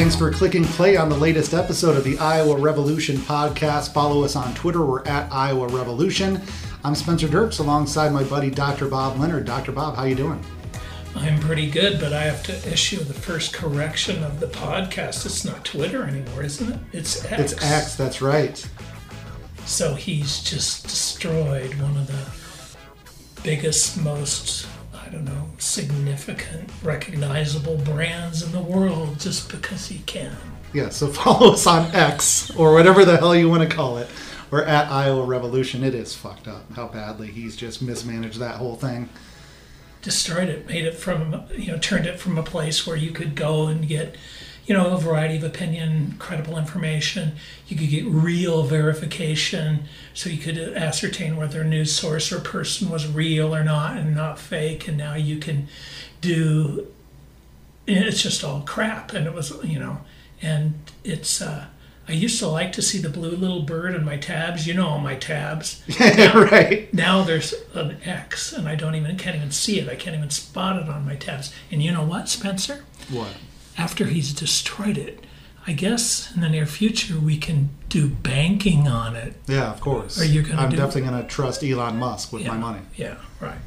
Thanks for clicking play on the latest episode of the Iowa Revolution podcast. Follow us on Twitter. We're at Iowa Revolution. I'm Spencer Dirks alongside my buddy Dr. Bob Leonard. Dr. Bob, how you doing? I'm pretty good, but I have to issue the first correction of the podcast. It's not Twitter anymore, isn't it? It's X. It's X, that's right. So he's just destroyed one of the biggest, most, I don't know, significant, recognizable brands in the world just because he can. Yeah, so follow us on X or whatever the hell you want to call it. We're at Iowa Revolution. It is fucked up how badly he's just mismanaged that whole thing. Destroyed it, made it from, you know, turned it from a place where you could go and get, you know, a variety of opinion, credible information. You could get real verification, so you could ascertain whether a news source or person was real or not and not fake. And now you can do, it's just all crap. And it was, you know, and it's, uh, I used to like to see the blue little bird in my tabs. You know all my tabs. right. Now there's an X, and I don't even can't even see it. I can't even spot it on my tabs. And you know what, Spencer? What? After he's destroyed it, I guess in the near future we can do banking on it. Yeah, of course. Are you gonna I'm definitely going to trust Elon Musk with my money. Yeah, right.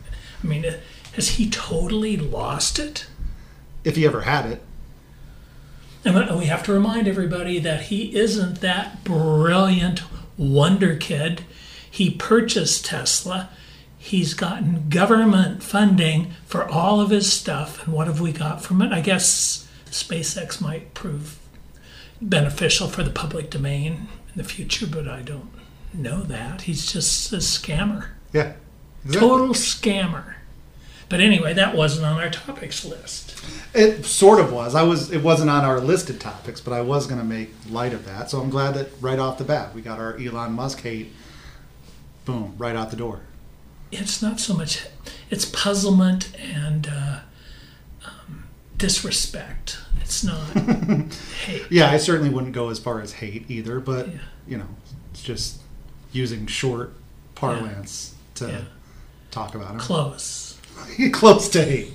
I mean, has he totally lost it? If he ever had it. And we have to remind everybody that he isn't that brilliant wonder kid. He purchased Tesla. He's gotten government funding for all of his stuff. And what have we got from it? I guess SpaceX might prove beneficial for the public domain in the future, but I don't know that. He's just a scammer. Yeah. Exactly. Total scammer. But anyway, that wasn't on our topics list. It sort of was. I was. It wasn't on our listed topics, but I was going to make light of that. So I'm glad that right off the bat we got our Elon Musk hate. Boom! Right out the door. it's not so much it's puzzlement and uh, um, disrespect it's not hate Yeah, I certainly wouldn't go as far as hate either, but Yeah. you know, it's just using short parlance to Yeah. talk about him. close Close to hate.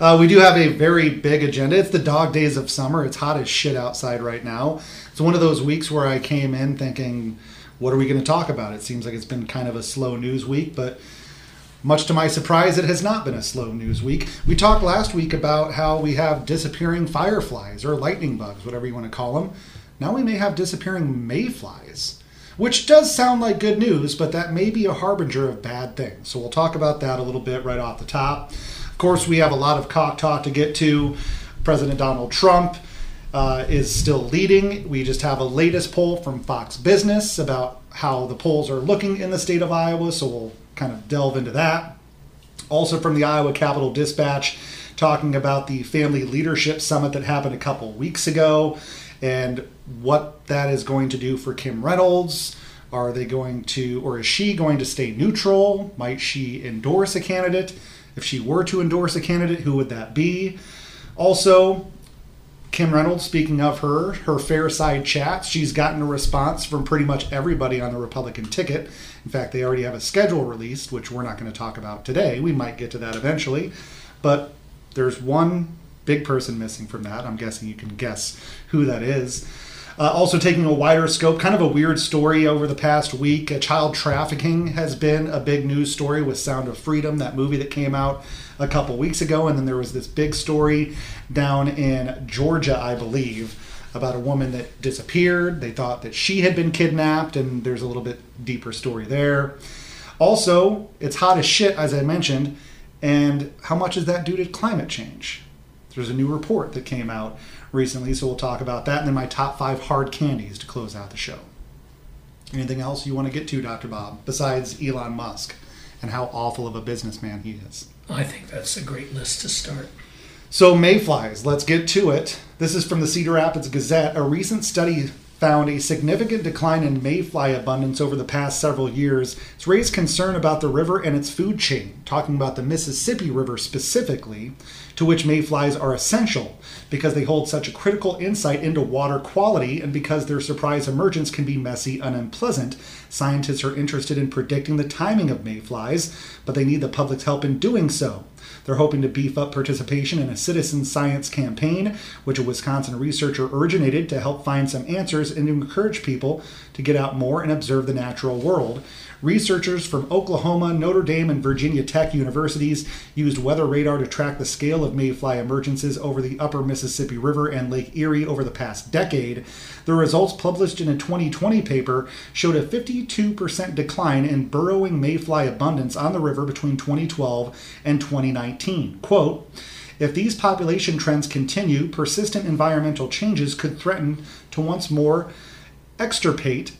Uh, we do have a very big agenda. It's the dog days of summer. It's hot as shit outside right now. It's one of those weeks where I came in thinking, what are we going to talk about? It seems like it's been kind of a slow news week, but much to my surprise, it has not been a slow news week. We talked last week about how we have disappearing fireflies or lightning bugs, whatever you want to call them. Now we may have disappearing mayflies, which does sound like good news, but that may be a harbinger of bad things. So we'll talk about that a little bit right off the top. Of course, we have a lot of cock talk to get to. President Donald Trump uh, is still leading. We just have a latest poll from Fox Business about how the polls are looking in the state of Iowa, so we'll kind of delve into that. Also from the Iowa Capital Dispatch, talking about the Family Leadership Summit that happened a couple weeks ago and what that is going to do for Kim Reynolds. Are they going to, or is she going to stay neutral? Might she endorse a candidate? If she were to endorse a candidate, who would that be? Also, Kim Reynolds, speaking of her, her fair side chats, she's gotten a response from pretty much everybody on the Republican ticket. In fact, they already have a schedule released, which we're not going to talk about today. We might get to that eventually. But there's one big person missing from that. I'm guessing you can guess who that is. Uh, also, taking a wider scope, kind of a weird story over the past week. Uh, child trafficking has been a big news story with Sound of Freedom, that movie that came out a couple weeks ago. And then there was this big story down in Georgia, I believe, about a woman that disappeared. They thought that she had been kidnapped, and there's a little bit deeper story there. Also, it's hot as shit, as I mentioned. And how much is that due to climate change? There's a new report that came out recently, so we'll talk about that. And then my top five hard candies to close out the show. Anything else you want to get to, Dr. Bob, besides Elon Musk and how awful of a businessman he is? I think that's a great list to start So, mayflies, let's get to it. This is from the Cedar Rapids Gazette. A recent study found a significant decline in mayfly abundance over the past several years. It's raised concern about the river and its food chain, talking about the Mississippi River specifically. To which mayflies are essential because they hold such a critical insight into water quality and because their surprise emergence can be messy and unpleasant. Scientists are interested in predicting the timing of mayflies, but they need the public's help in doing so. They're hoping to beef up participation in a citizen science campaign, which a Wisconsin researcher originated to help find some answers and to encourage people to get out more and observe the natural world. Researchers from Oklahoma, Notre Dame, and Virginia Tech universities used weather radar to track the scale of mayfly emergences over the upper Mississippi River and Lake Erie over the past decade. The results published in a 2020 paper showed a 52% decline in burrowing mayfly abundance on the river between 2012 and 2019. Quote, if these population trends continue, persistent environmental changes could threaten to once more extirpate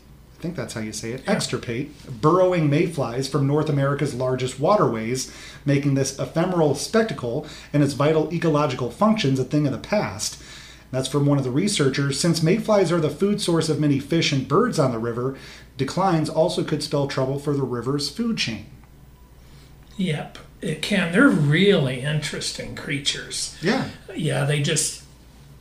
think that's how you say it, extirpate burrowing mayflies from North America's largest waterways, making this ephemeral spectacle and its vital ecological functions a thing of the past. That's from one of the researchers. Since mayflies are the food source of many fish and birds on the river, declines also could spell trouble for the river's food chain. Yep, it can. They're really interesting creatures. Yeah. Yeah, they just,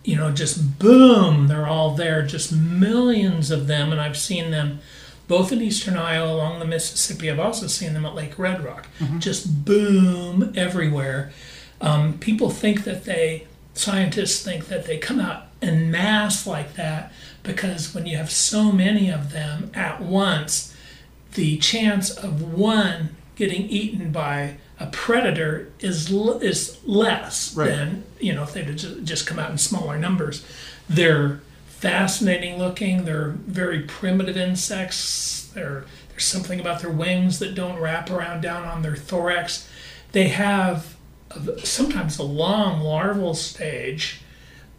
you know, just boom, they're all there, just millions of them. And I've seen them both in eastern Iowa along the Mississippi. I've also seen them at Lake Red Rock. Just boom everywhere. Um, people think that they, scientists think that they come out en masse like that because when you have so many of them at once, the chance of one getting eaten by a predator is l- is less Right. than you know if they just just come out in smaller numbers. They're fascinating looking. They're very primitive insects. They're, there's something about their wings that don't wrap around down on their thorax. They have a, sometimes a long larval stage,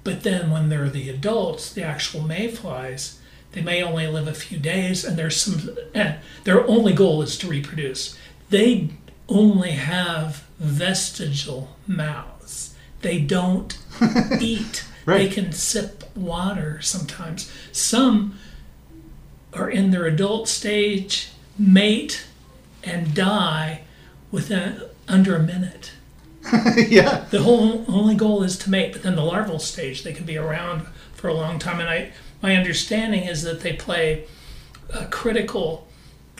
but then when they're the adults, the actual mayflies, they may only live a few days, and there's some. And their only goal is to reproduce. They only have vestigial mouths. They don't eat. They can sip water sometimes. Some are in their adult stage, mate, and die within under a minute. yeah. The whole only goal is to mate, but then the larval stage they can be around for a long time. And I, my understanding is that they play a critical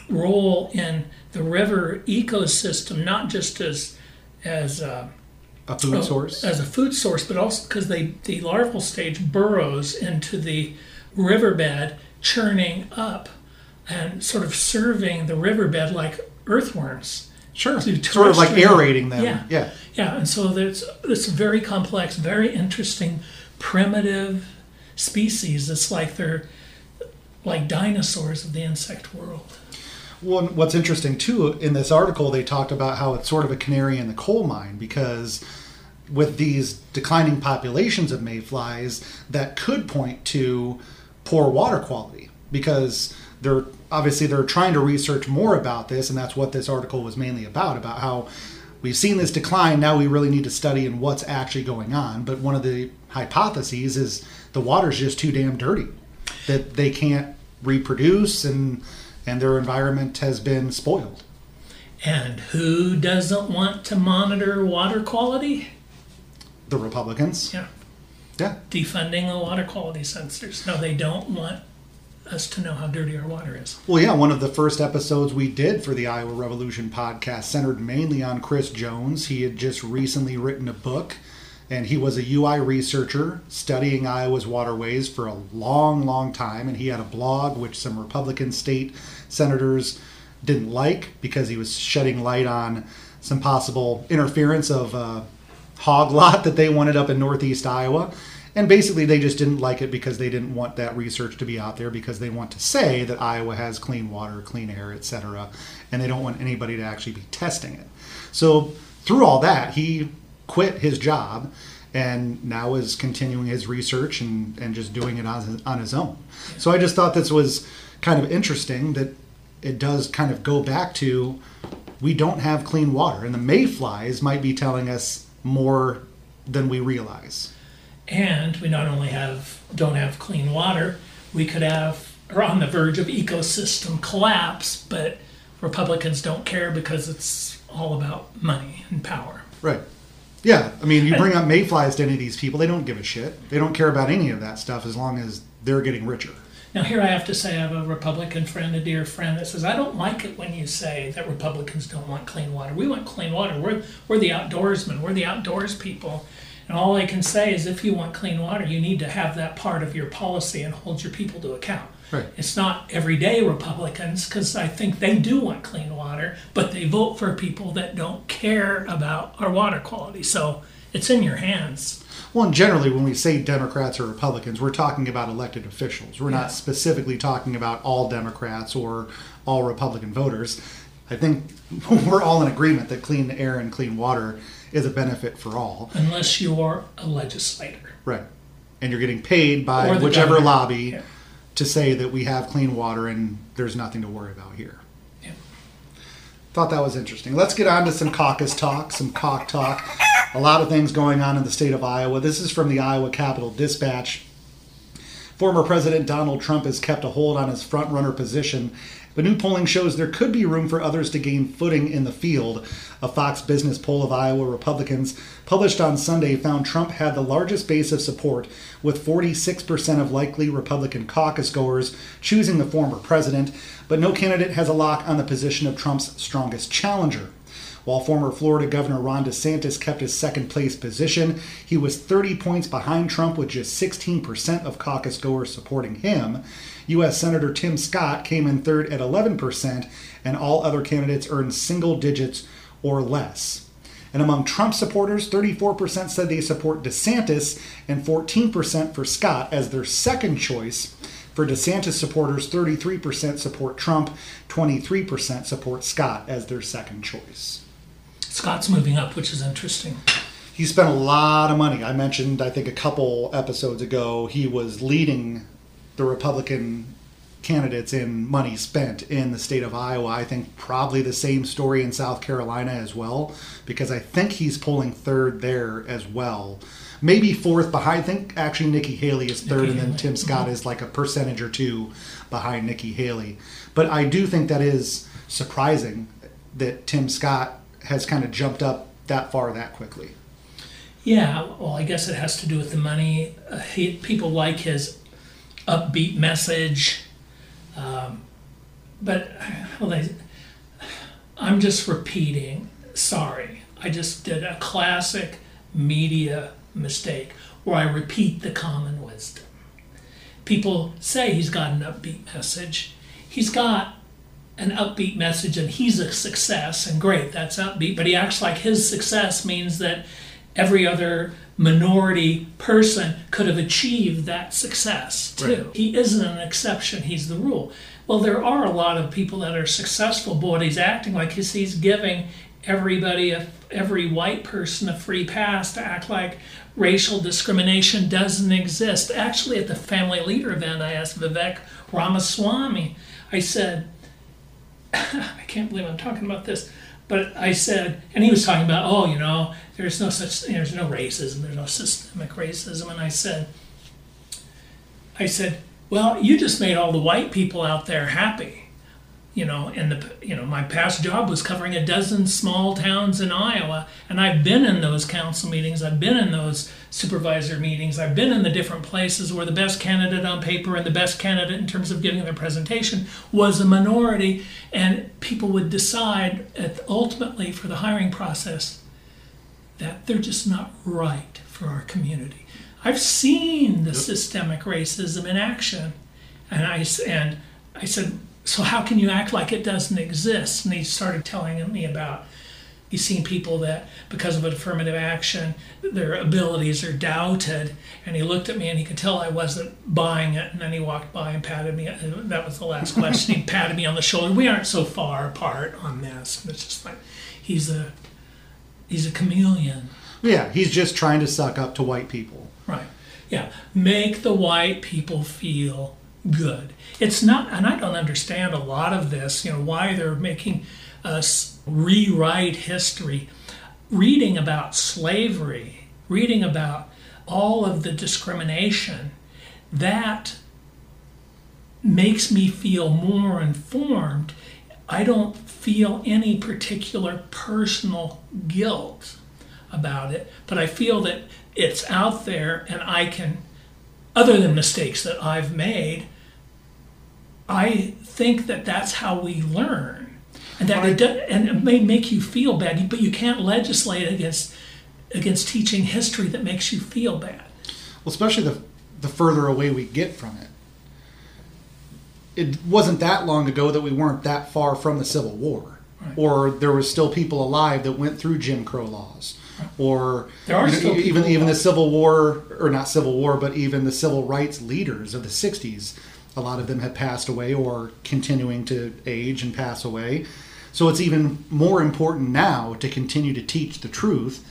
role in the river ecosystem, not just as as uh, A food Oh, source. as a food source, but also because they the larval stage burrows into the riverbed, churning up and sort of serving the riverbed like earthworms. Sure. Sort of like aerating them. Yeah. Yeah. Yeah, and so there's it's a very complex, very interesting, primitive species. It's like they're like dinosaurs of the insect world. Well, what's interesting too in this article, they talked about how it's sort of a canary in the coal mine because with these declining populations of mayflies, that could point to poor water quality because they're obviously they're trying to research more about this, and that's what this article was mainly about about how we've seen this decline. Now we really need to study and what's actually going on. But one of the hypotheses is the water's just too damn dirty that they can't reproduce and and their environment has been spoiled. And who doesn't want to monitor water quality? The Republicans. Yeah, Yeah. defunding the water quality sensors. No, they don't want us to know how dirty our water is. Well, yeah, one of the first episodes we did for the Iowa Revolution podcast centered mainly on Chris Jones. He had just recently written a book, and he was a UI researcher studying Iowa's waterways for a long, long time. And he had a blog which some Republican state senators didn't like because he was shedding light on some possible interference of uh, hog lot that they wanted up in northeast Iowa. And basically, they just didn't like it because they didn't want that research to be out there because they want to say that Iowa has clean water, clean air, etc. And they don't want anybody to actually be testing it. So, through all that, he quit his job and now is continuing his research and, and just doing it on his, on his own. So, I just thought this was kind of interesting that it does kind of go back to we don't have clean water, and the mayflies might be telling us more than we realize. And we not only have don't have clean water, we could have are on the verge of ecosystem collapse, but Republicans don't care because it's all about money and power. Right. Yeah, I mean, you bring up mayflies to any of these people, they don't give a shit. They don't care about any of that stuff as long as they're getting richer. Now, here I have to say, I have a Republican friend, a dear friend, that says, I don't like it when you say that Republicans don't want clean water. We want clean water. We're, we're the outdoorsmen, we're the outdoors people. And all I can say is, if you want clean water, you need to have that part of your policy and hold your people to account. Right. It's not everyday Republicans, because I think they do want clean water, but they vote for people that don't care about our water quality. So it's in your hands. Well, and generally, when we say Democrats or Republicans, we're talking about elected officials. We're Yeah. not specifically talking about all Democrats or all Republican voters. I think we're all in agreement that clean air and clean water is a benefit for all. Unless you're a legislator. Right. And you're getting paid by whichever lobby Yeah. To say that we have clean water and there's nothing to worry about here. Yeah. Thought that was interesting. Let's get on to some caucus talk, some cock talk. A lot of things going on in the state of Iowa. This is from the Iowa Capital Dispatch. Former President Donald Trump has kept a hold on his frontrunner position, but new polling shows there could be room for others to gain footing in the field. A Fox Business poll of Iowa Republicans published on Sunday found Trump had the largest base of support, with 46% of likely Republican caucus goers choosing the former president, but no candidate has a lock on the position of Trump's strongest challenger. While former Florida Governor Ron DeSantis kept his second place position, he was 30 points behind Trump with just 16% of caucus goers supporting him. U.S. Senator Tim Scott came in third at 11%, and all other candidates earned single digits or less. And among Trump supporters, 34% said they support DeSantis and 14% for Scott as their second choice. For DeSantis supporters, 33% support Trump, 23% support Scott as their second choice. Scott's moving up, which is interesting. He spent a lot of money. I mentioned, I think, a couple episodes ago, he was leading the Republican candidates in money spent in the state of Iowa. I think probably the same story in South Carolina as well, because I think he's pulling third there as well. Maybe fourth behind. I think actually Nikki Haley is third, Nikki and then Haley. Tim Scott is like a percentage or two behind Nikki Haley. But I do think that is surprising that Tim Scott has kind of jumped up that far that quickly. Yeah, well, I guess it has to do with the money. Uh, he, people like his upbeat message. Um, but I'm just repeating. Sorry, I just did a classic media mistake where I repeat the common wisdom. People say he's got an upbeat message. He's got an upbeat message and he's a success and great that's upbeat but he acts like his success means that every other minority person could have achieved that success too Right. he isn't an exception he's the rule well there are a lot of people that are successful but he's acting like is he's giving everybody a, every white person a free pass to act like racial discrimination doesn't exist actually at the family leader event i asked vivek ramaswamy i said I can't believe I'm talking about this. But I said, and he was talking about, oh, you know, there's no such, there's no racism, there's no systemic racism. And I said, I said, well, you just made all the white people out there happy. You know, and the, you know, my past job was covering a dozen small towns in Iowa, and I've been in those council meetings, I've been in those supervisor meetings, I've been in the different places where the best candidate on paper and the best candidate in terms of giving their presentation was a minority, and people would decide at, ultimately for the hiring process that they're just not right for our community. I've seen the systemic racism in action, and I and I said, so how can you act like it doesn't exist? And he started telling me about he's seen people that because of affirmative action their abilities are doubted and he looked at me and he could tell i wasn't buying it and then he walked by and patted me that was the last question he patted me on the shoulder we aren't so far apart on this and it's just like he's a he's a chameleon Yeah, he's just trying to suck up to white people. Right. Yeah. Make the white people feel good. It's not, and I don't understand a lot of this, you know, why they're making us rewrite history. Reading about slavery, reading about all of the discrimination, that makes me feel more informed. I don't feel any particular personal guilt about it, but I feel that it's out there and I can, other than mistakes that I've made, I think that that's how we learn. And that it, does, and it may make you feel bad, but you can't legislate against against teaching history that makes you feel bad. Well, especially the the further away we get from it. It wasn't that long ago that we weren't that far from the Civil War, Right. or there was still people alive that went through Jim Crow laws, or There are you know, even even the. Civil War, or not Civil War, but even the civil rights leaders of the '60s. A lot of them have passed away or continuing to age and pass away. So it's even more important now to continue to teach the truth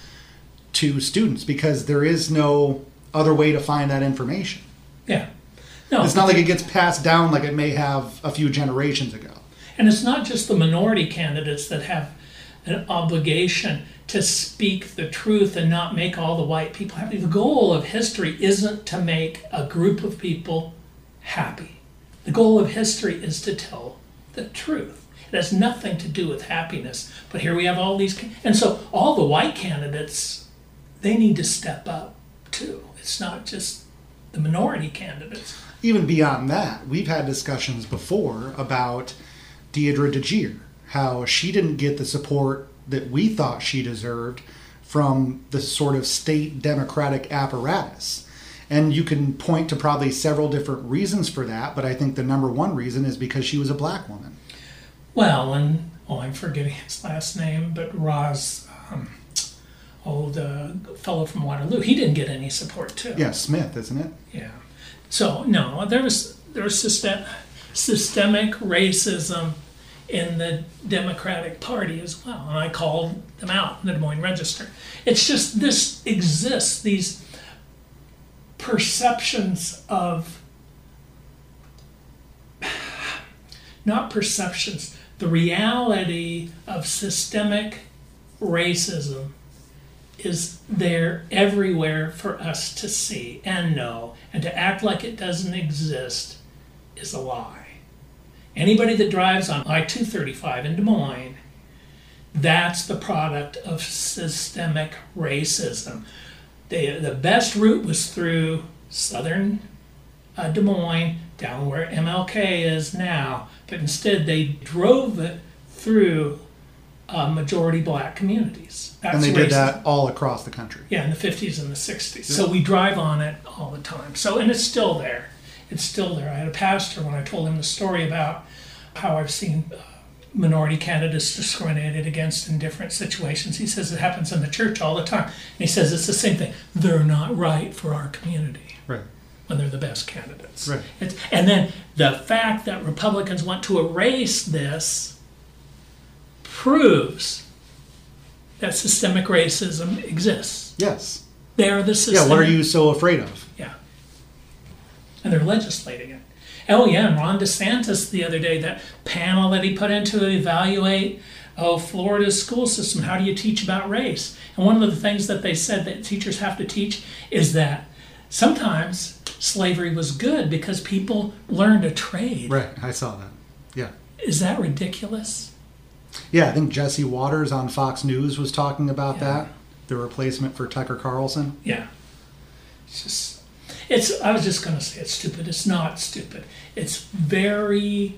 to students because there is no other way to find that information. Yeah. No, It's not like it gets passed down like it may have a few generations ago. And it's not just the minority candidates that have an obligation to speak the truth and not make all the white people happy. The goal of history isn't to make a group of people happy. The goal of history is to tell the truth. It has nothing to do with happiness. But here we have all these, and so all the white candidates, they need to step up too. It's not just the minority candidates. Even beyond that, we've had discussions before about Deidre DeJear, how she didn't get the support that we thought she deserved from the sort of state democratic apparatus. And you can point to probably several different reasons for that, but I think the number one reason is because she was a black woman. Well, and oh, I'm forgetting his last name, but Ras, um, oh, the fellow from Waterloo, he didn't get any support too. Yeah, Smith, isn't it? Yeah. So no, there was there was system, systemic racism in the Democratic Party as well, and I called them out in the Des Moines Register. It's just this exists these perceptions of not perceptions, the reality of systemic racism is there everywhere for us to see and know, and to act like it doesn't exist is a lie. Anybody that drives on I 235 in Des Moines, that's the product of systemic racism. The, the best route was through southern uh, Des Moines, down where MLK is now, but instead they drove it through uh, majority black communities. That's and they did racism. that all across the country. Yeah, in the 50s and the 60s. So we drive on it all the time. So, and it's still there. It's still there. I had a pastor when I told him the story about how I've seen uh, minority candidates discriminated against in different situations. He says it happens in the church all the time. And he says it's the same thing. They're not right for our community Right. when they're the best candidates. Right. It's, and then the fact that Republicans want to erase this proves that systemic racism exists. Yes. They're the system. Yeah, what are you so afraid of? Yeah. And they're legislating it. Oh yeah, and Ron DeSantis the other day, that panel that he put in to evaluate oh Florida's school system, how do you teach about race? And one of the things that they said that teachers have to teach is that sometimes slavery was good because people learned a trade. Right. I saw that. Yeah. Is that ridiculous? Yeah, I think Jesse Watters on Fox News was talking about Yeah. that. The replacement for Tucker Carlson. Yeah. It's just it's I was just gonna say it's stupid. It's not stupid. It's very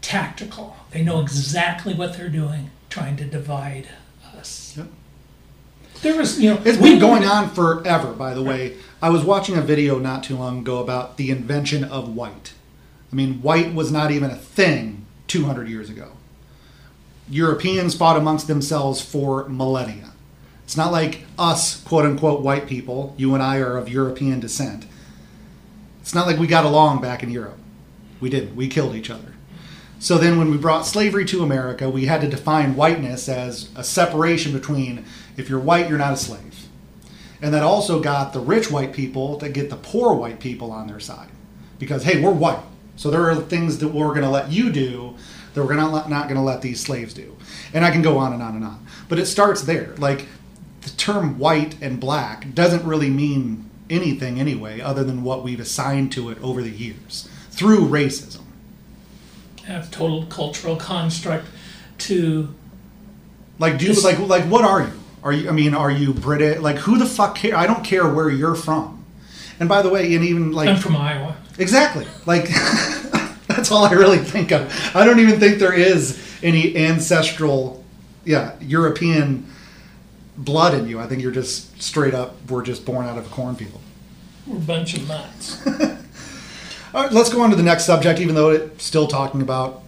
tactical. They know mm-hmm. exactly what they're doing, trying to divide us. Yep. There was you know It's been going on forever, by the way. I was watching a video not too long ago about the invention of white. I mean, white was not even a thing 200 years ago. Europeans fought amongst themselves for millennia. It's not like us, quote unquote, white people, you and I are of European descent. It's not like we got along back in Europe. We didn't. We killed each other. So then, when we brought slavery to America, we had to define whiteness as a separation between if you're white, you're not a slave. And that also got the rich white people to get the poor white people on their side. Because, hey, we're white. So there are things that we're going to let you do that we're gonna not going to let these slaves do. And I can go on and on and on. But it starts there. Like, the term white and black doesn't really mean anything anyway, other than what we've assigned to it over the years through racism. a total cultural construct to Like, do It's- like like what are you? Are you? I mean, are you British? Like, who the fuck care? I don't care where you're from. And by the way, and even like I'm from Iowa. exactly like that's all I really think of. I don't even think there is any ancestral, yeah, European blood in you. I think you're just straight up. We're just born out of a cornfield. We're a bunch of mutts. All right, let's go on to the next subject, even though it's still talking about.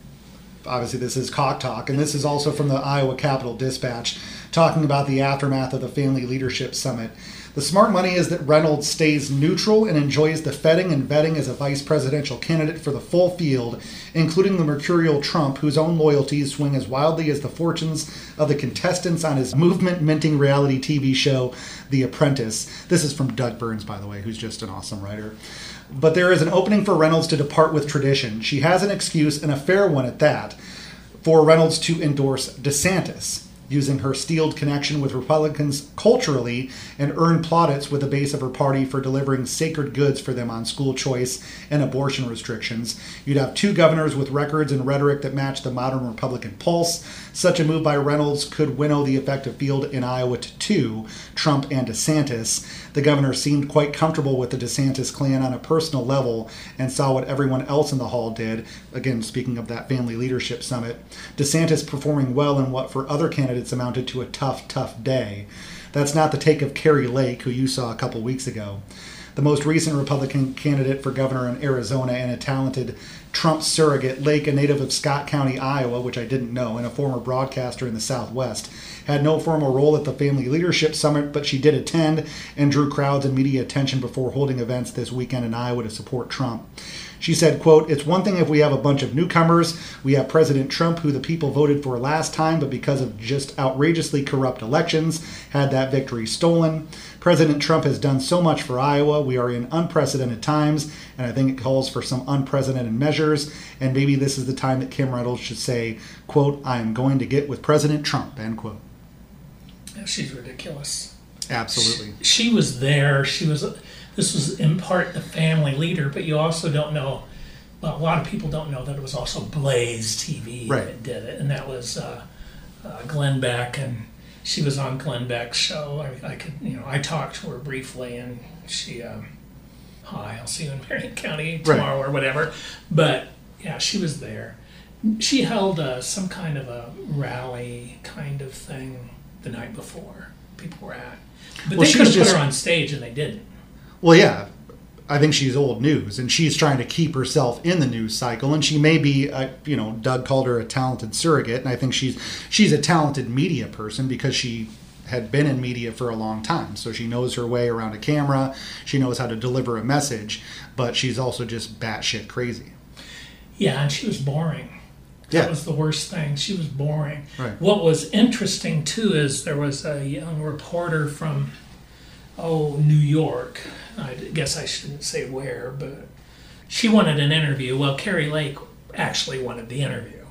Obviously, this is cock talk, and this is also from the Iowa Capital Dispatch, talking about the aftermath of the Family Leadership Summit. The smart money is that Reynolds stays neutral and enjoys the feting and vetting as a vice presidential candidate for the full field, including the mercurial Trump, whose own loyalties swing as wildly as the fortunes of the contestants on his movement minting reality TV show, The Apprentice. This is from Doug Burns, by the way, who's just an awesome writer. But there is an opening for Reynolds to depart with tradition. She has an excuse, and a fair one at that, for Reynolds to endorse DeSantis, using her steeled connection with Republicans culturally and earn plaudits with the base of her party for delivering sacred goods for them on school choice and abortion restrictions. You'd have two governors with records and rhetoric that match the modern Republican pulse. Such a move by Reynolds could winnow the effective field in Iowa to two, Trump and DeSantis. The governor seemed quite comfortable with the DeSantis clan on a personal level and saw what everyone else in the hall did. Again, speaking of that family leadership summit, DeSantis performing well in what for other candidates amounted to a tough, tough day. That's not the take of Kari Lake, who you saw a couple weeks ago. The most recent Republican candidate for governor in Arizona and a talented Trump surrogate, Lake, a native of Scott County, Iowa, which I didn't know, and a former broadcaster in the Southwest, had no formal role at the Family Leadership Summit, but she did attend and drew crowds and media attention before holding events this weekend in Iowa to support Trump. She said, quote, It's one thing if we have a bunch of newcomers. We have President Trump, who the people voted for last time, but because of just outrageously corrupt elections, had that victory stolen. President Trump has done so much for Iowa. We are in unprecedented times, and I think it calls for some unprecedented measures. And maybe this is the time that Kim Reynolds should say, quote, I am going to get with President Trump, end quote. She's ridiculous. Absolutely. She, she was there. She was. This was in part the family leader, but you also don't know. Well, a lot of people don't know that it was also Blaze TV Right. that did it, and that was uh, uh, Glenn Beck, and she was on Glenn Beck's show. I, I could, you know, I talked to her briefly, and she, um, hi, I'll see you in Marion County tomorrow or whatever. But yeah, she was there. She held uh, some kind of a rally kind of thing the night before people were at, but Well, they could have put just- her on stage and they didn't. Well, yeah. I think she's old news, and she's trying to keep herself in the news cycle. And she may be, uh, you know, Doug called her a talented surrogate, and I think she's she's a talented media person because she had been in media for a long time, so she knows her way around a camera. She knows how to deliver a message, but she's also just batshit crazy. Yeah, and she was boring. Yeah. That was the worst thing. She was boring. Right. What was interesting too is there was a young reporter from, oh, New York. I guess I shouldn't say where, but she wanted an interview. Well, Kari Lake actually wanted the interview,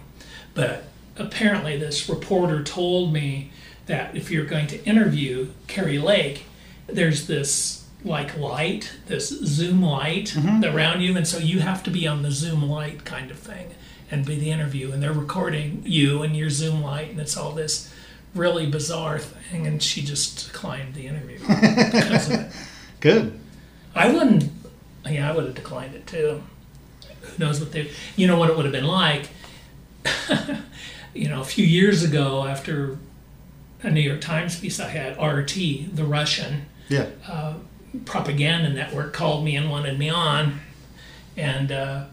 but apparently this reporter told me that if you're going to interview Kari Lake, there's this like light, this Zoom light mm-hmm. around you, and so you have to be on the Zoom light kind of thing and be the interview, and they're recording you and your Zoom light, and it's all this really bizarre thing, and she just declined the interview because of it. Good. I wouldn't. Yeah, I would have declined it too. Who knows what they? You know what it would have been like. you know, a few years ago, after a New York Times piece I had, RT, the Russian Yeah. propaganda network, called me and wanted me on, and uh,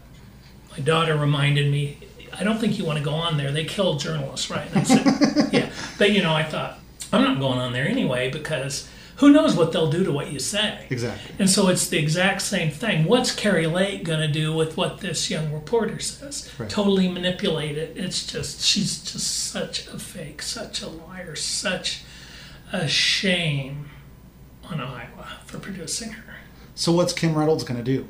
my daughter reminded me, "I don't think you want to go on there. They kill journalists, right?" And said, "Yeah," but you know, I thought I'm not going on there anyway because who knows what they'll do to what you say. Exactly. And so it's the exact same thing. What's Kari Lake going to do with what this young reporter says? Right. Totally manipulate it. It's just, she's just such a fake, such a liar, such a shame on Iowa for producing her. So what's Kim Reynolds going to do?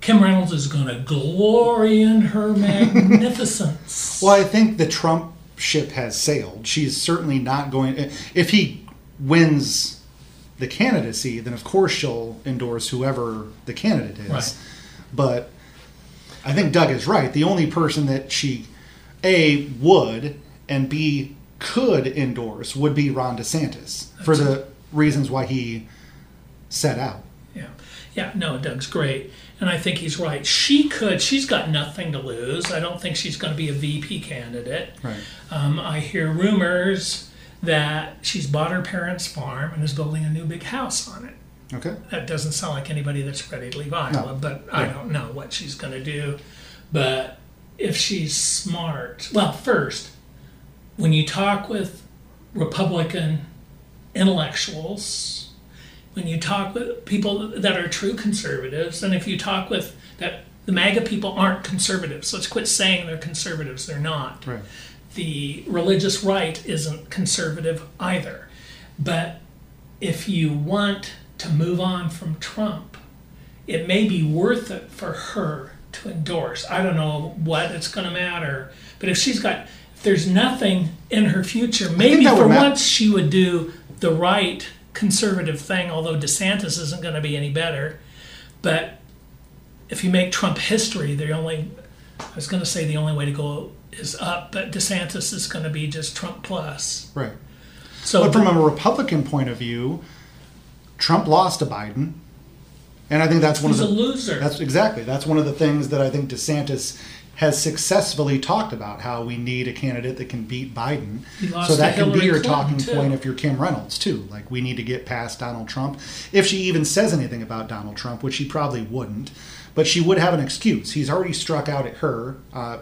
Kim Reynolds is going to glory in her magnificence. Well, I think the Trump ship has sailed. She's certainly not going. If he wins the candidacy, then of course she'll endorse whoever the candidate is. Right. But I think Doug is right. The only person that she a would and b could endorse would be Ron DeSantis for the reasons why he set out. Yeah. Yeah, no, Doug's great. And I think he's right. She could, she's got nothing to lose. I don't think she's going to be a VP candidate. Right. Um, I hear rumors that she's bought her parents' farm and is building a new big house on it. Okay. That doesn't sound like anybody that's ready to leave Iowa, No. but I don't know what she's going to do. But if she's smart, well, first, when you talk with Republican intellectuals, when you talk with people that are true conservatives, and if you talk with that, the MAGA people aren't conservatives. Let's quit saying they're conservatives. They're not Right. the religious right isn't conservative either. But if you want to move on from Trump, it may be worth it for her to endorse. I don't know what it's going to matter, but if she's got, if there's nothing in her future, maybe for once she would do the right conservative thing, although DeSantis isn't going to be any better. But if you make Trump history, the only, I was going to say the only way to go is up, but DeSantis is going to be just Trump plus. Right. So But from a Republican point of view, Trump lost to Biden. And I think that's one he's of a the loser. That's exactly. That's one of the things that I think DeSantis has successfully talked about how we need a candidate that can beat Biden. So that can be your Clinton, talking too. point if you're Kim Reynolds too. Like we need to get past Donald Trump. If she even says anything about Donald Trump, which she probably wouldn't, but she would have an excuse. He's already struck out at her uh,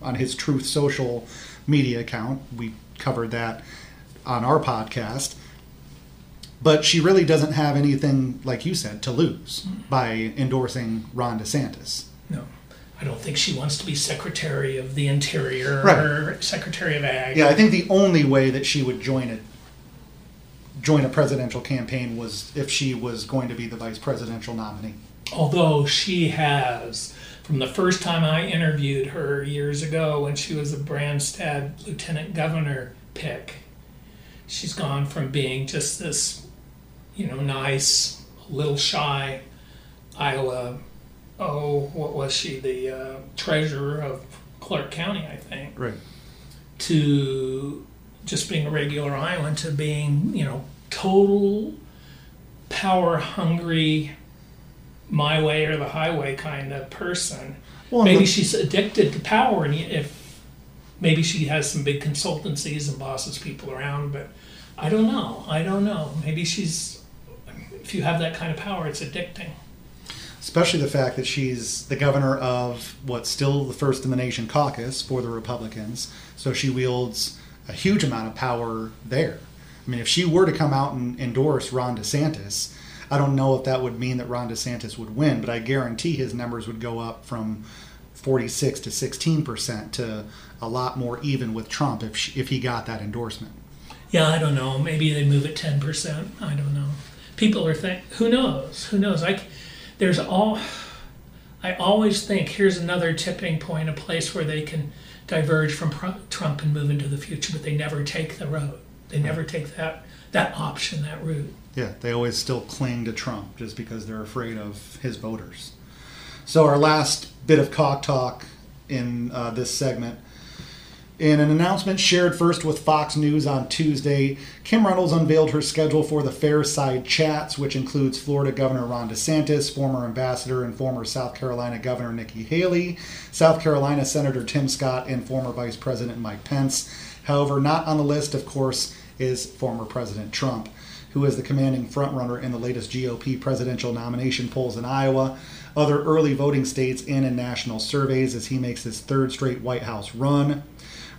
on his Truth Social media account. We covered that on our podcast. But she really doesn't have anything, like you said, to lose by endorsing Ron DeSantis. no, I don't think she wants to be Secretary of the Interior Right. or Secretary of Ag. Yeah, I think the only way that she would join it join a presidential campaign was if she was going to be the vice presidential nominee. Although she has, from the first time I interviewed her years ago when she was a Branstad Lieutenant Governor pick, she's gone from being just this, you know, nice, little shy Iowa. Oh, what was she? The uh, treasurer of Clarke County, I think. Right. to just being a regular Iowan to being, you know, total power hungry, my way or the highway kind of person. Well, and maybe the- she's addicted to power, and if maybe she has some big consultancies and bosses people around, but I don't know. I don't know. Maybe she's. If you have that kind of power, it's addicting. Especially the fact that she's the governor of what's still the first in the nation caucus for the Republicans. So she wields a huge amount of power there. I mean, if she were to come out and endorse Ron DeSantis, I don't know if that would mean that Ron DeSantis would win, but I guarantee his numbers would go up from 46 to 16 percent to a lot more even with Trump if she, if he got that endorsement. Yeah, I don't know. Maybe they move it ten percent. I don't know. People are think. Who knows? Who knows? I there's all. I always think here's another tipping point, a place where they can diverge from Trump and move into the future, but they never take the road. They never take that that option, that route. Yeah, they always still cling to Trump just because they're afraid of his voters. So, our last bit of cock talk in uh, this segment. In an announcement shared first with Fox News on Tuesday, Kim Reynolds unveiled her schedule for the Fair Side Chats, which includes Florida Governor Ron DeSantis, former ambassador and former South Carolina Governor Nikki Haley, South Carolina Senator Tim Scott, and former Vice President Mike Pence. However, not on the list, of course, is former President Trump, who is the commanding frontrunner in the latest GOP presidential nomination polls in Iowa, other early voting states, and in national surveys as he makes his third straight White House run.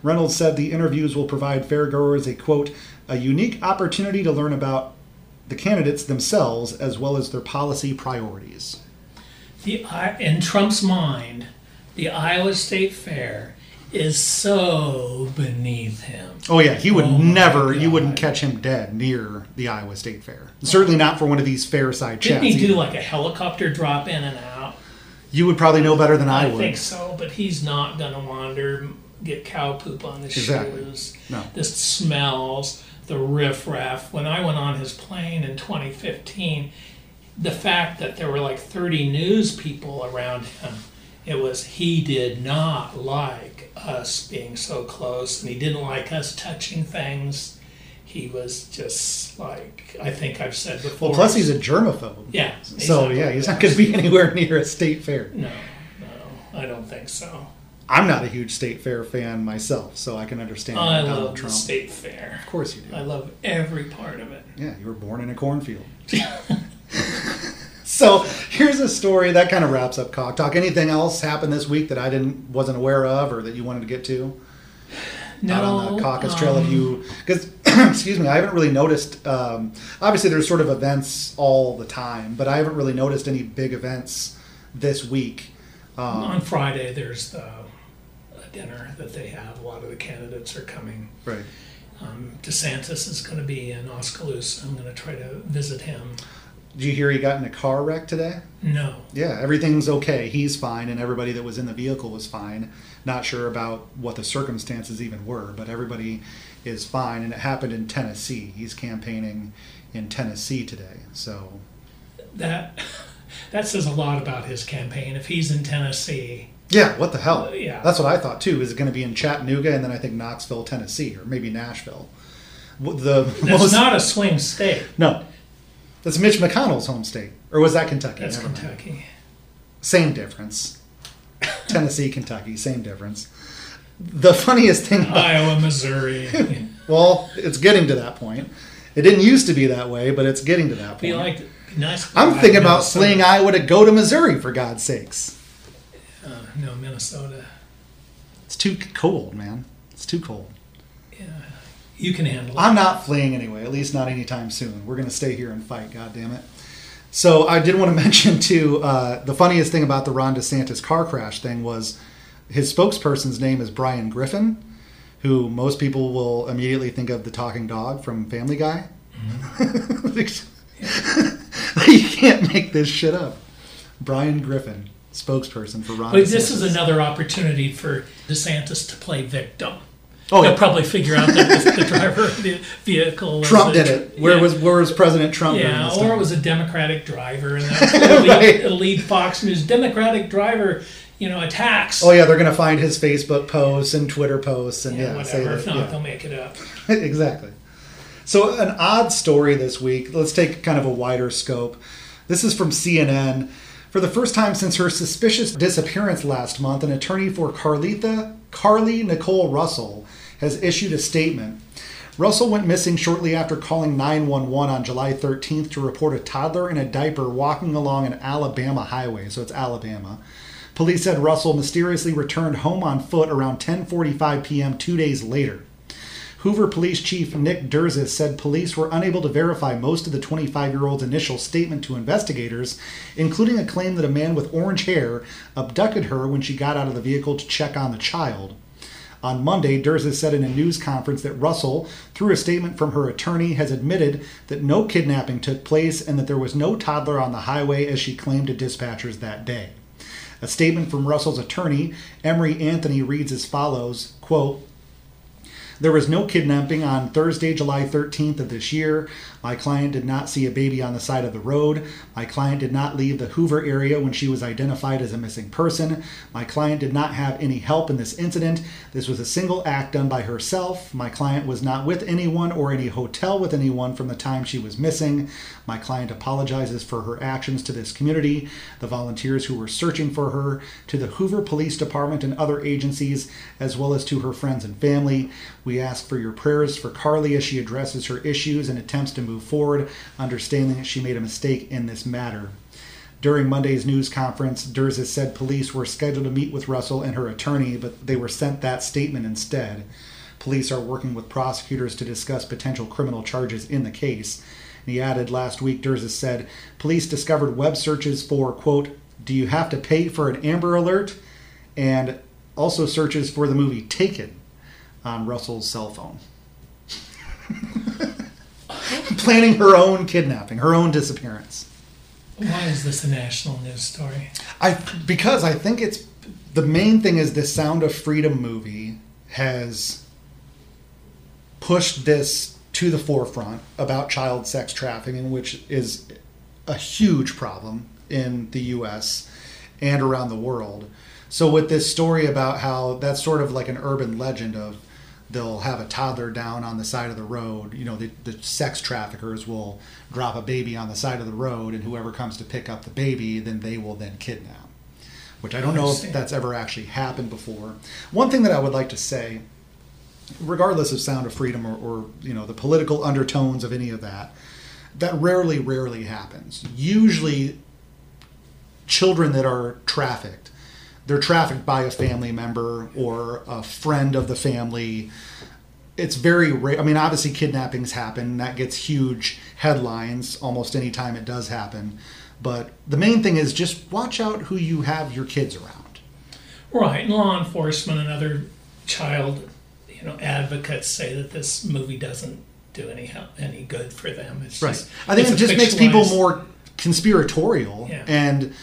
Reynolds said the interviews will provide fairgoers a quote, a unique opportunity to learn about the candidates themselves as well as their policy priorities. The in Trump's mind, the Iowa State Fair is so beneath him. Oh yeah, he would Oh never you wouldn't catch him dead near the Iowa State Fair. Certainly not for one of these fair side Didn't chats. he do either. like a helicopter drop in and out? you would probably know better than I, I, would. I think so, but he's not going to wander, get cow poop on his Exactly. shoes. No. The smells, the riffraff. When I went on his plane in 2015, the fact that there were like 30 news people around him It was he did not like us being so close, and he didn't like us touching things. He was just like I think I've said before. Well, plus he's a germaphobe. yeah. So yeah, he's not going to be anywhere near a state fair. No, no, I don't think so. I'm not a huge state fair fan myself, so I can understand I Donald love the Trump. state fair. Of course you do. I love every part of it. Yeah, you were born in a cornfield. so here's a story that kind of wraps up Cock Talk. Anything else happened this week that I didn't wasn't aware of or that you wanted to get to? No, out on the caucus trail um, have you because excuse me i haven't really noticed um, obviously there's sort of events all the time but i haven't really noticed any big events this week um, on Friday, there's the dinner that they have. A lot of the candidates are coming. right Um, DeSantis is going to be in Oskaloosa. I'm going to try to visit him. did you hear he got in a car wreck today No, yeah everything's okay he's fine and everybody that was in the vehicle was fine not sure about what the circumstances even were but everybody is fine and it happened in tennessee he's campaigning in tennessee today so that that says a lot about his campaign. If he's in Tennessee, Yeah, what the hell? Uh, yeah. That's what I thought too. Is it going to be in Chattanooga and then I think Knoxville, Tennessee, or maybe Nashville? The that's most, not a swing state. no, that's Mitch McConnell's home state, or was that Kentucky? That's Never mind. Kentucky. Same difference. Tennessee, Kentucky, same difference. The funniest thing, about, Iowa, Missouri. well, it's getting to that point. It didn't used to be that way, but it's getting to that be point. like be nice. I'm thinking about fleeing Iowa to go to Missouri for God's sakes. No, Minnesota. It's too cold, man. It's too cold. Yeah, you can handle it. I'm not fleeing anyway, at least not anytime soon. We're going to stay here and fight, God damn it. So I did want to mention too, uh, the funniest thing about the Ron DeSantis car crash thing was his spokesperson's name is Brian Griffin, who most people will immediately think of the talking dog from Family Guy. you can't make this shit up. Brian Griffin, spokesperson for Ron But DeSantis. this is another opportunity for DeSantis to play victim. Oh, They'll yeah. probably figure out that the, driver of the vehicle. Trump did it. Where yeah. was where was President Trump? Yeah, or it was a Democratic driver, and then Right. lead, it'll lead Fox News. Democratic driver, you know, attacks. Oh yeah, they're gonna find his Facebook posts and Twitter posts and yeah, yeah, say whatever. that. If not, yeah. they'll make it up. exactly. So an odd story this week. Let's take kind of a wider scope. This is from CNN. For the first time since her suspicious disappearance last month, an attorney for Carlethia Carlee Nicole Russell has issued a statement. Russell went missing shortly after calling 911 on July 13th to report a toddler in a diaper walking along an Alabama highway, so it's Alabama. Police said Russell mysteriously returned home on foot around 10:45 p.m. 2 days later. Hoover Police Chief Nick Derzis said police were unable to verify most of the 25 year old's initial statement to investigators, including a claim that a man with orange hair abducted her when she got out of the vehicle to check on the child. On Monday, Derzis said in a news conference that Russell, through a statement from her attorney, has admitted that no kidnapping took place and that there was no toddler on the highway as she claimed to dispatchers that day. A statement from Russell's attorney, Emory Anthony, reads as follows quote, there was no kidnapping on Thursday, July 13th of this year. My client did not see a baby on the side of the road. My client did not leave the Hoover area when she was identified as a missing person. My client did not have any help in this incident. This was a single act done by herself. My client was not with anyone or any hotel with anyone from the time she was missing. My client apologizes for her actions to this community, the volunteers who were searching for her, to the Hoover Police Department and other agencies, as well as to her friends and family. We ask for your prayers for Carlee as she addresses her issues and attempts to move forward, understanding that she made a mistake in this matter. During Monday's news conference, Derzis said police were scheduled to meet with Russell and her attorney, but they were sent that statement instead. Police are working with prosecutors to discuss potential criminal charges in the case. And he added last week, Derzis said, police discovered web searches for, quote, do you have to pay for an Amber Alert? And also searches for the movie Taken on Russell's cell phone. Planning her own kidnapping, her own disappearance. Why is this a national news story? I because I think it's the main thing is the Sound of Freedom movie has pushed this to the forefront about child sex trafficking, which is a huge problem in the U.S. and around the world. So with this story about how that's sort of like an urban legend of they'll have a toddler down on the side of the road. You know, the, the sex traffickers will drop a baby on the side of the road, and whoever comes to pick up the baby, then they will then kidnap. Which I don't know if that's ever actually happened before. One thing that I would like to say, regardless of Sound of Freedom or, or you know the political undertones of any of that, that rarely, rarely happens. Usually, children that are trafficked they're trafficked by a family member or a friend of the family. It's very rare. I mean, obviously, kidnappings happen. That gets huge headlines almost any time it does happen. But the main thing is just watch out who you have your kids around. Right. Law enforcement and other child, you know, advocates say that this movie doesn't do any help, any good for them. It's right. Just, I think it just makes people more conspiratorial yeah. and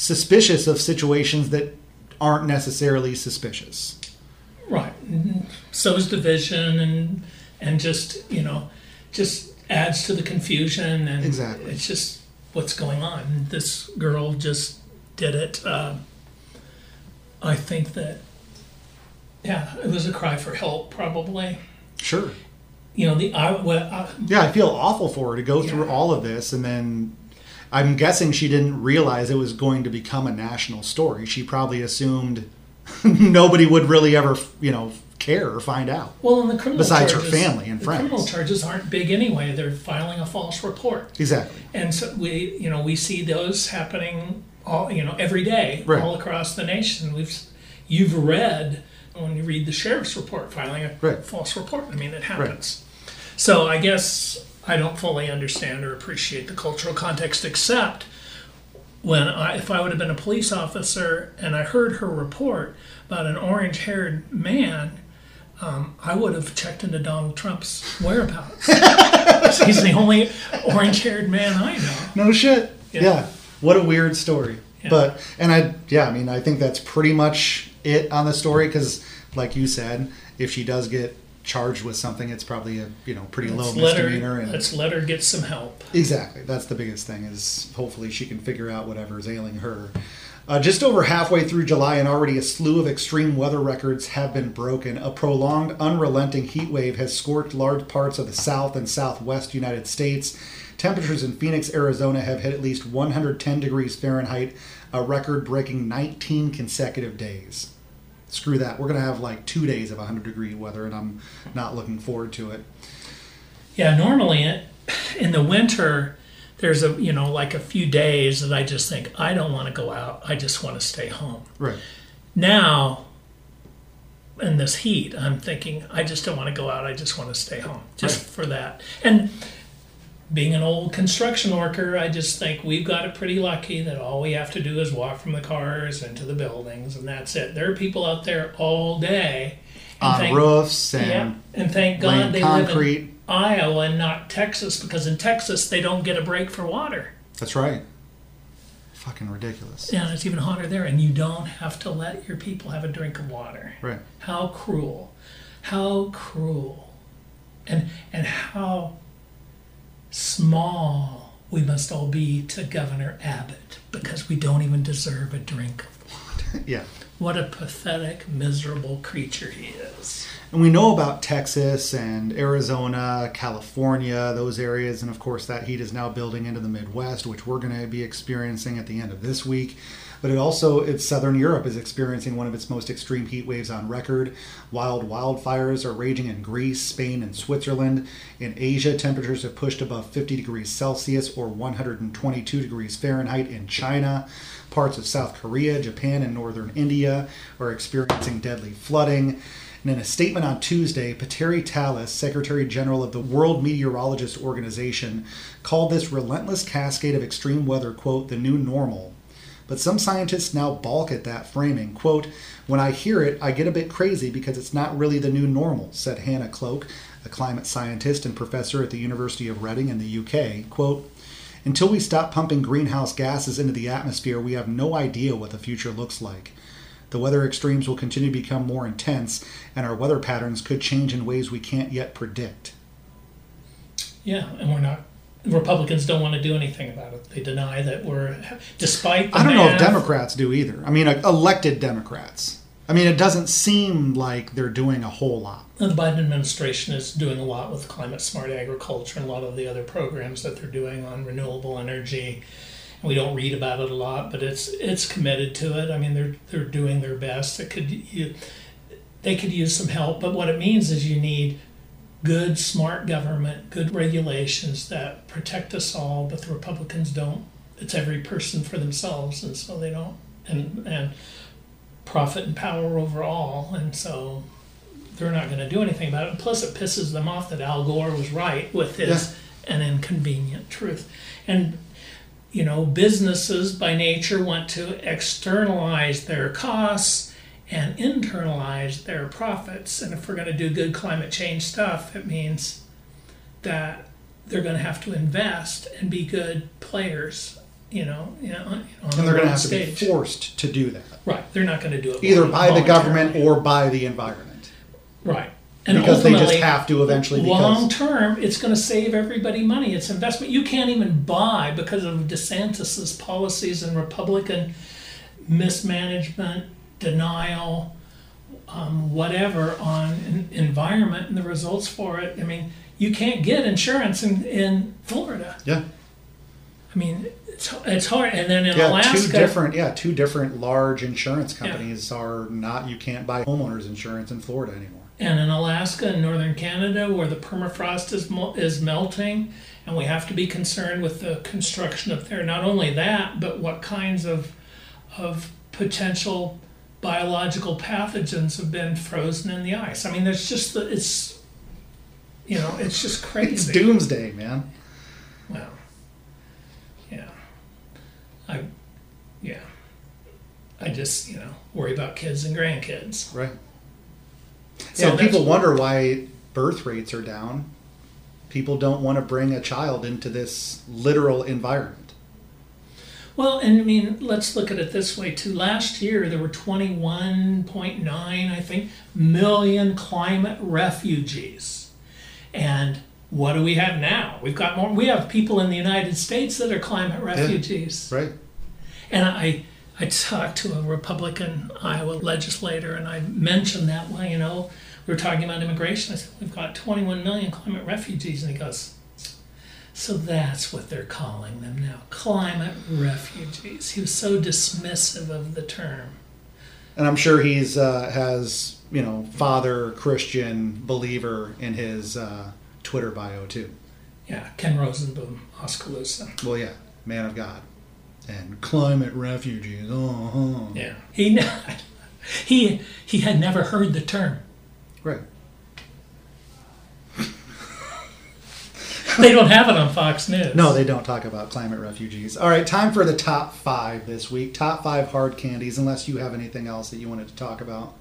suspicious of situations that aren't necessarily suspicious. Right. So is division and and just you know just adds to the confusion and exactly. it's just what's going on. This girl just did it. Uh, I think that yeah, it was a cry for help probably. Sure. You know the I, well, I yeah I feel awful for her to go through all of this and then I'm guessing she didn't realize it was going to become a national story. She probably assumed nobody would really ever, you know, care or find out. Well, and the criminal besides charges, her family and the friends, criminal charges aren't big anyway. They're filing a false report. Exactly. And so we, you know, we see those happening all, you know, every day right. all across the nation. We've, you've read when you read the sheriff's report filing a right. false report. I mean, it happens. Right. So I guess I don't fully understand or appreciate the cultural context, except when I, if I would have been a police officer and I heard her report about an orange haired man, um, I would have checked into Donald Trump's whereabouts. He's the only orange haired man I know. No shit. Yeah. yeah. What a weird story. Yeah. But, and I, yeah, I mean, I think that's pretty much it on the story because, like you said, if she does get charged with something, it's probably a you know pretty let's low misdemeanor. Her, and let's let her get some help. Exactly, that's the biggest thing. Is hopefully she can figure out whatever is ailing her. Uh, just over halfway through July, and already a slew of extreme weather records have been broken. A prolonged, unrelenting heat wave has scorched large parts of the south and southwest United States. Temperatures in Phoenix, Arizona have hit at least 110 degrees Fahrenheit, a record breaking 19 consecutive days screw that. We're going to have like two days of 100 degree weather, and I'm not looking forward to it. Yeah, normally in the winter, there's a you know like a few days that I just think I don't want to go out. I just want to stay home. Right. Now, in this heat, I'm thinking I just don't want to go out. I just want to stay home, just right. for that. And being an old construction worker, I just think we've got it pretty lucky that all we have to do is walk from the cars into the buildings, and that's it. There are people out there all day on thank, roofs and yeah, and thank God they concrete. live in Iowa and not Texas because in Texas they don't get a break for water. That's right. Fucking ridiculous. Yeah, it's even hotter there, and you don't have to let your people have a drink of water. Right. How cruel! How cruel! And and how small we must all be to Governor Abbott because we don't even deserve a drink of water. yeah. What a pathetic, miserable creature he is. And we know about Texas and Arizona, California, those areas. And of course, that heat is now building into the Midwest, which we're going to be experiencing at the end of this week but it also it's southern Europe is experiencing one of its most extreme heat waves on record. Wild wildfires are raging in Greece, Spain, and Switzerland. In Asia, temperatures have pushed above 50 degrees Celsius or 122 degrees Fahrenheit in China. Parts of South Korea, Japan, and northern India are experiencing deadly flooding. And in a statement on Tuesday, Petteri Talas, Secretary General of the World Meteorologist Organization, called this relentless cascade of extreme weather, quote, the new normal. But some scientists now balk at that framing. Quote, When I hear it, I get a bit crazy because it's not really the new normal, said Hannah Cloke, a climate scientist and professor at the University of Reading in the UK. Quote, Until we stop pumping greenhouse gases into the atmosphere, we have no idea what the future looks like. The weather extremes will continue to become more intense, and our weather patterns could change in ways we can't yet predict. Yeah, and we're not Republicans don't want to do anything about it. They deny that we're, despite the I don't know if Democrats do either. I mean, elected Democrats. I mean, it doesn't seem like they're doing a whole lot. The Biden administration is doing a lot with climate smart agriculture and a lot of the other programs that they're doing on renewable energy. We don't read about it a lot, but it's it's committed to it. I mean, they're they're doing their best. It could you, they could use some help, but what it means is you need good, smart government, good regulations that protect us all. But the Republicans don't. It's every person for themselves, and so they don't. And and profit and power over all, and so they're not going to do anything about it. Plus, it pisses them off that Al Gore was right with his an inconvenient truth. And, you know, businesses by nature want to externalize their costs and internalize their profits. And if we're going to do good climate change stuff, it means that they're going to have to invest and be good players. You know, you know, on And they're going to have to be forced to do that, Right, they're not going to do it either by the government or by the environment, right, and because they just have to eventually. long term, it's going to save everybody money. It's investment. You can't even buy because of DeSantis's policies and Republican mismanagement, denial, um, whatever on en- environment and the results for it. I mean, you can't get insurance in, in Florida. yeah, I mean, it's, it's hard. And then in yeah, Alaska, two different, yeah, two different large insurance companies are not. You can't buy homeowners insurance in Florida anymore. and in Alaska and northern Canada, where the permafrost is is melting, and we have to be concerned with the construction up there. Not only that, but what kinds of of potential biological pathogens have been frozen in the ice. I mean, there's just the, it's you know it's just crazy. It's doomsday, man. Well, yeah, I yeah, I just you know worry about kids and grandkids. Right. So yeah, people wonder why birth rates are down. People don't want to bring a child into this literal environment. Well, and I mean, let's look at it this way too. Last year, there were 21.9, I think, million climate refugees. And what do we have now? We've got more. We have people in the United States that are climate refugees. Right. And I, I talked to a Republican Iowa legislator, and I mentioned that. Well, you know, we were talking about immigration. I said we've got 21 million climate refugees, and he goes, "So that's what they're calling them now, climate refugees." He was so dismissive of the term. And I'm sure he's uh, has you know father Christian believer in his uh, Twitter bio too. Yeah, Ken Rozenboom, Oskaloosa. Well, yeah, man of God, and climate refugees. Uh-huh. Yeah, he he he had never heard the term. Right. They don't have it on Fox News. No, they don't talk about climate refugees. All right, time for the top five this week. Top five hard candies, unless you have anything else that you wanted to talk about.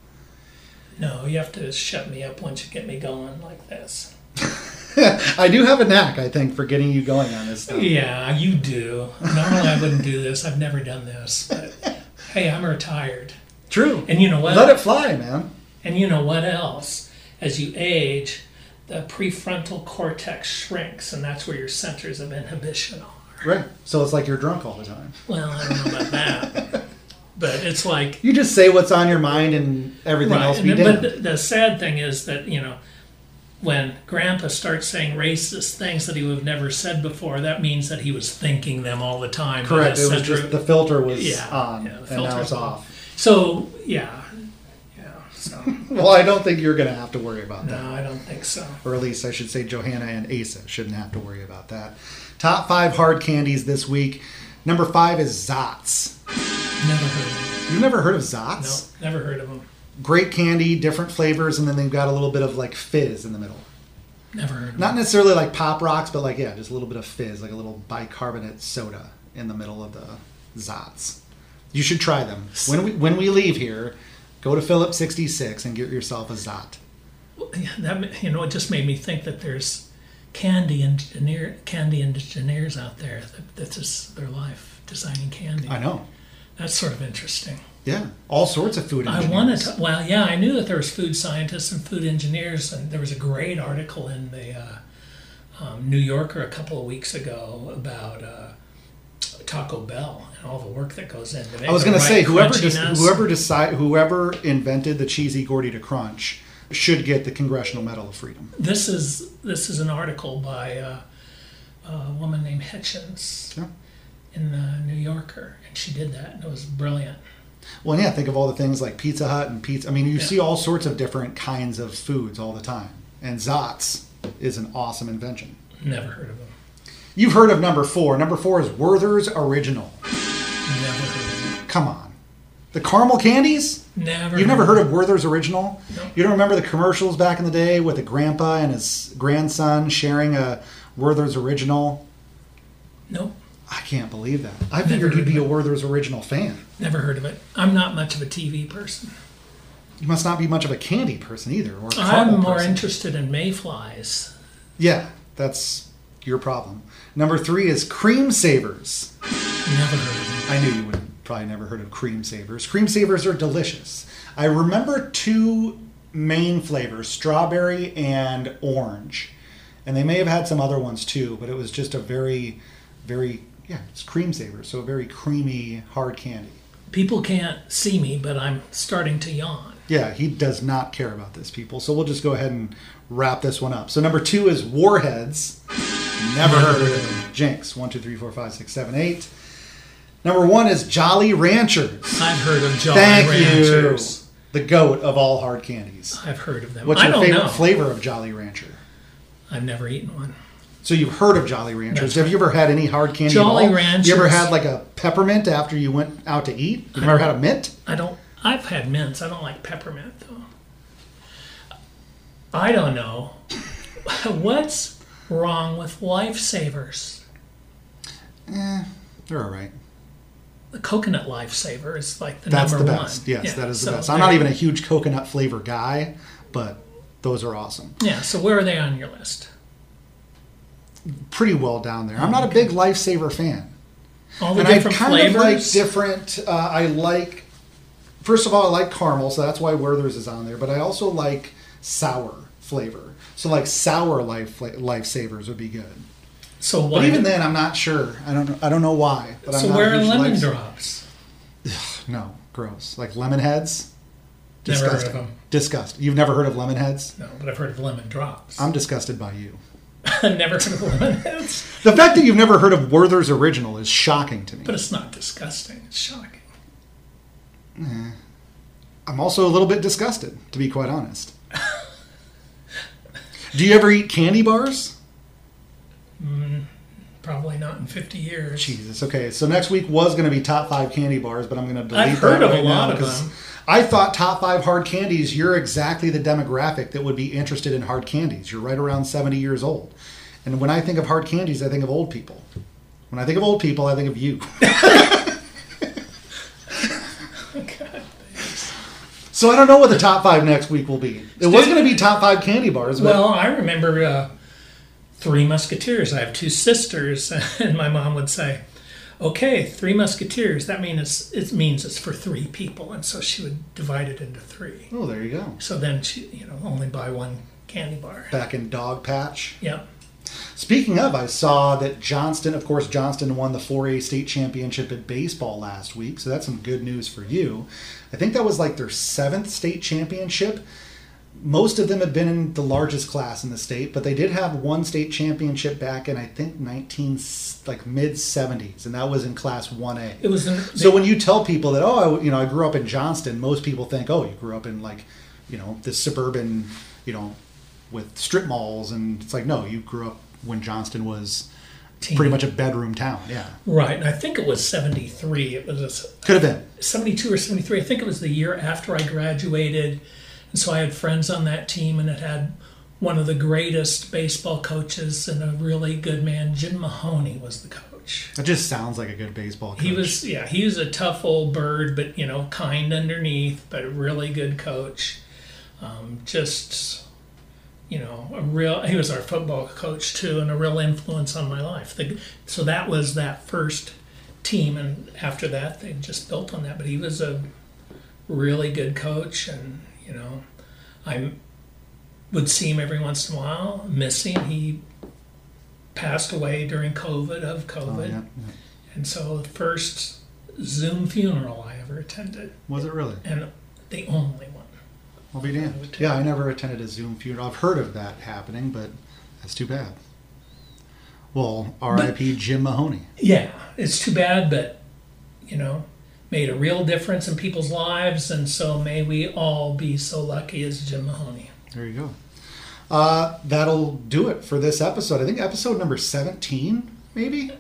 No, you have to shut me up once you get me going like this. I do have a knack, I think, for getting you going on this stuff. Yeah, you do. Normally I wouldn't do this. I've never done this, but hey, I'm retired. True. And you know what? Let it fly, man. And you know what else? As you age, the prefrontal cortex shrinks, and that's where your centers of inhibition are. Right. So it's like you're drunk all the time. Well, I don't know about that, but it's like You just say what's on your mind and everything right. else be but the, the sad thing is that you know. When Grandpa starts saying racist things that he would have never said before, that means that he was thinking them all the time. Correct. It was just the filter was Yeah, on yeah, the and now it's off. So yeah. So Well, I don't think you're going to have to worry about that. no, I don't think so. Or at least I should say Johanna and Asa shouldn't have to worry about that. Top five hard candies this week. Number five is Zotz. Never heard of You've never heard of. Zotz? No, never heard of them. Great candy, different flavors, and then they've got a little bit of like fizz in the middle. Never heard of them. Not necessarily like pop rocks, but like yeah, just a little bit of fizz, like a little bicarbonate soda in the middle of the Zotz. You should try them when we when we leave here. Go to Phillips sixty six and get yourself a Zot. That you know, it just made me think that there's candy engineer, candy engineers out there that that's just their life designing candy. I know. That's sort of interesting. Yeah, all sorts of food. I engineers. wanted to. Well, yeah, I knew that there was food scientists and food engineers, and there was a great article in the uh, um, New Yorker a couple of weeks ago about uh, Taco Bell and all the work that goes into it. I was going to say whoever des- whoever decide whoever invented the cheesy Gordita crunch should get the Congressional Medal of Freedom. This is this is an article by uh, a woman named Hitchens Yeah. in the New Yorker, and she did that, and it was brilliant. Well, yeah, think of all the things like Pizza Hut and pizza. I mean, you Yeah. see all sorts of different kinds of foods all the time. And Zotz is an awesome invention. Never heard of them. You've heard of number four. Number four is Werther's Original. Never heard. Come on. The caramel candies? Never. You've never heard of Werther's Original? No. You don't remember the commercials back in the day with a grandpa and his grandson sharing a Werther's Original? Nope. I can't believe that. I figured you'd be a Werther's Original fan. Never heard of it. I'm not much of a TV person. You must not be much of a candy person either, or I'm more person. interested in mayflies. Yeah, that's your problem. Number three is cream savers. Never heard of them. I knew you would probably never heard of cream savers. Cream savers are delicious. I remember two main flavors, strawberry and orange. And they may have had some other ones too, but it was just a very, very, yeah, it's cream savers. So a very creamy, hard candy. People can't see me, but I'm starting to yawn. Yeah, he does not care about this, people. So we'll just go ahead and wrap this one up. So number two is Warheads. Never heard of them. Jinx. One, two, three, four, five, six, seven, eight. Number one is Jolly Ranchers. I've heard of Jolly Thank Ranchers. you. The goat of all hard candies. I've heard of them. What's I your don't favorite know. flavor of Jolly Rancher? I've never eaten one. So you've heard of Jolly Ranchers. That's Have you ever had any hard candy Jolly all? You ever Ranchers. had like a peppermint after you went out to eat? You've never had a mint? I don't. I've had mints. I don't like peppermint though. I don't know. What's wrong with lifesavers? Eh, they're all right. The coconut lifesaver is like the That's the number best. one. Yes, Yeah, that is the so best. I'm not even a huge coconut flavor guy, but those are awesome. Yeah. So where are they on your list? Pretty well down there. I'm not a big lifesaver fan. All the and I different kind flavors. of like different. Uh, I like, first of all, I like caramel, so that's why Werther's is on there. But I also like sour flavor. So like sour life lifesavers would be good. so why? But even then, I'm not sure. I don't. know I don't know why. But I'm so not where are lemon life- drops? No, gross. Like lemon heads. Never heard of them. Disgust. You've never heard of lemon heads? No, but I've heard of lemon drops. I'm disgusted by you. I've never heard of lemon heads. The fact that you've never heard of Werther's original is shocking to me. But it's not disgusting. It's shocking. Eh. I'm also a little bit disgusted, to be quite honest. Do you ever eat candy bars? Mm, probably not in 50 years. Jesus. Okay, so next week was going to be top five candy bars, but I'm going to delete I've heard that of right now lot of because them. I thought top five hard candies. You're exactly the demographic that would be interested in hard candies. You're right around 70 years old, and when I think of hard candies, I think of old people. When I think of old people, I think of you. God. So I don't know what the top five next week will be. It was going to be top five candy bars, but Well, I remember uh, Three Musketeers. I have two sisters, and my mom would say, "Okay, Three Musketeers. That means it's, it means it's for three people," and so she would divide it into three. oh, there you go. So then she, you know, only buy one candy bar. Back in Dog Patch. Yeah. Speaking of, I saw that Johnston, of course, Johnston won the 4A state championship at baseball last week, so that's some good news for you. I think that was like their seventh state championship. Most of them have been in the largest class in the state, but they did have one state championship back in I think 19 like mid 70s, and that was in class 1A. It was in, So when you tell people that, oh, I, you know, I grew up in Johnston, most people think, oh, you grew up in like, you know, this suburban, you know, with strip malls, and it's like, no, you grew up when Johnston was pretty much a bedroom town. Yeah, right. And I think it was seventy three. It was a, could have been. 72 or 73. I think it was the year after I graduated. And so I had friends on that team, and it had one of the greatest baseball coaches and a really good man. Jim Mahoney was the coach. That just sounds like a good baseball coach. He was, yeah, he was a tough old bird, but, you know, kind underneath, but a really good coach. Um, just, you know, a real, he was our football coach too, and a real influence on my life. The, so that was that first team, and after that, they just built on that. But he was a really good coach, and, you know, I would see him every once in a while, miss him. He passed away during COVID of Oh, COVID, yeah, yeah. and so the first Zoom funeral I ever attended, Was it really? and the only. I'll be damned. Yeah, I never attended a Zoom funeral. I've heard of that happening, but that's too bad. Well, R.I.P. Jim Mahoney. Yeah, it's too bad, but you know, made a real difference in people's lives, and so may we all be so lucky as Jim Mahoney. There you go. Uh, that'll do it for this episode. I think episode number 17, maybe?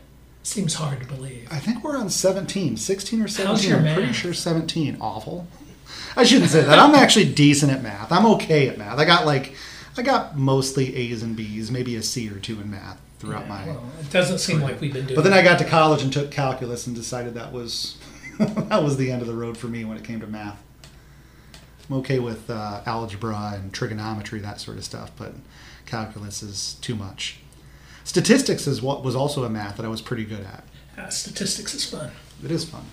Seems hard to believe. I think we're on 17, 16 or 17. your I'm pretty sure 17. Awful. I shouldn't say that. I'm actually decent at math. I'm okay at math. I got like, I got mostly A's and B's, maybe a C or two in math throughout my. Well, it doesn't seem like we've been doing. But then I got to college and took calculus and decided that was that was the end of the road for me when it came to math. I'm okay with uh, algebra and trigonometry, that sort of stuff, but calculus is too much. Statistics is what was also a math that I was pretty good at. Uh, statistics is fun. It is fun.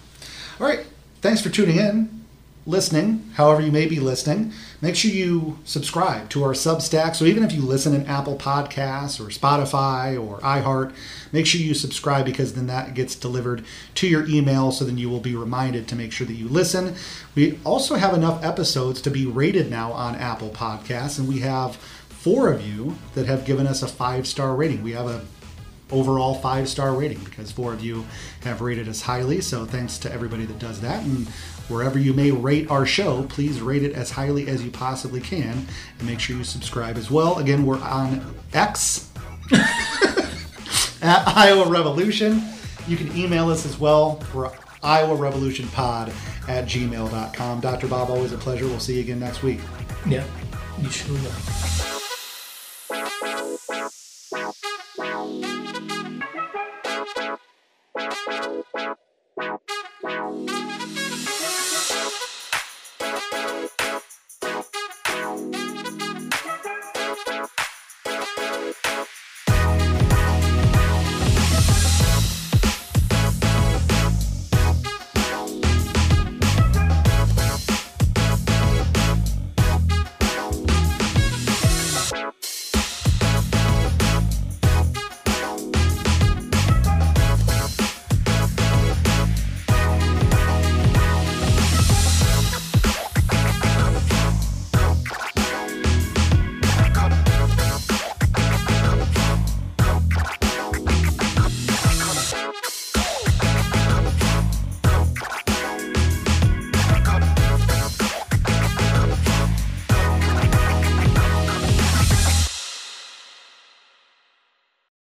All right. Thanks for tuning in, listening, however you may be listening. Make sure you subscribe to our Substack. So even if you listen in Apple Podcasts or Spotify or iHeart, make sure you subscribe because then that gets delivered to your email. So then you will be reminded to make sure that you listen. We also have enough episodes to be rated now on Apple Podcasts, and we have four of you that have given us a five star rating. We have a overall five star rating because four of you have rated us highly. So thanks to everybody that does that. And wherever you may rate our show, please rate it as highly as you possibly can and make sure you subscribe as well. Again, we're on X at Iowa Revolution. You can email us as well. We're Iowa Revolution Pod at gmail.com. Dr. Bob, always a pleasure. We'll see you again next week. Yeah, you sure will.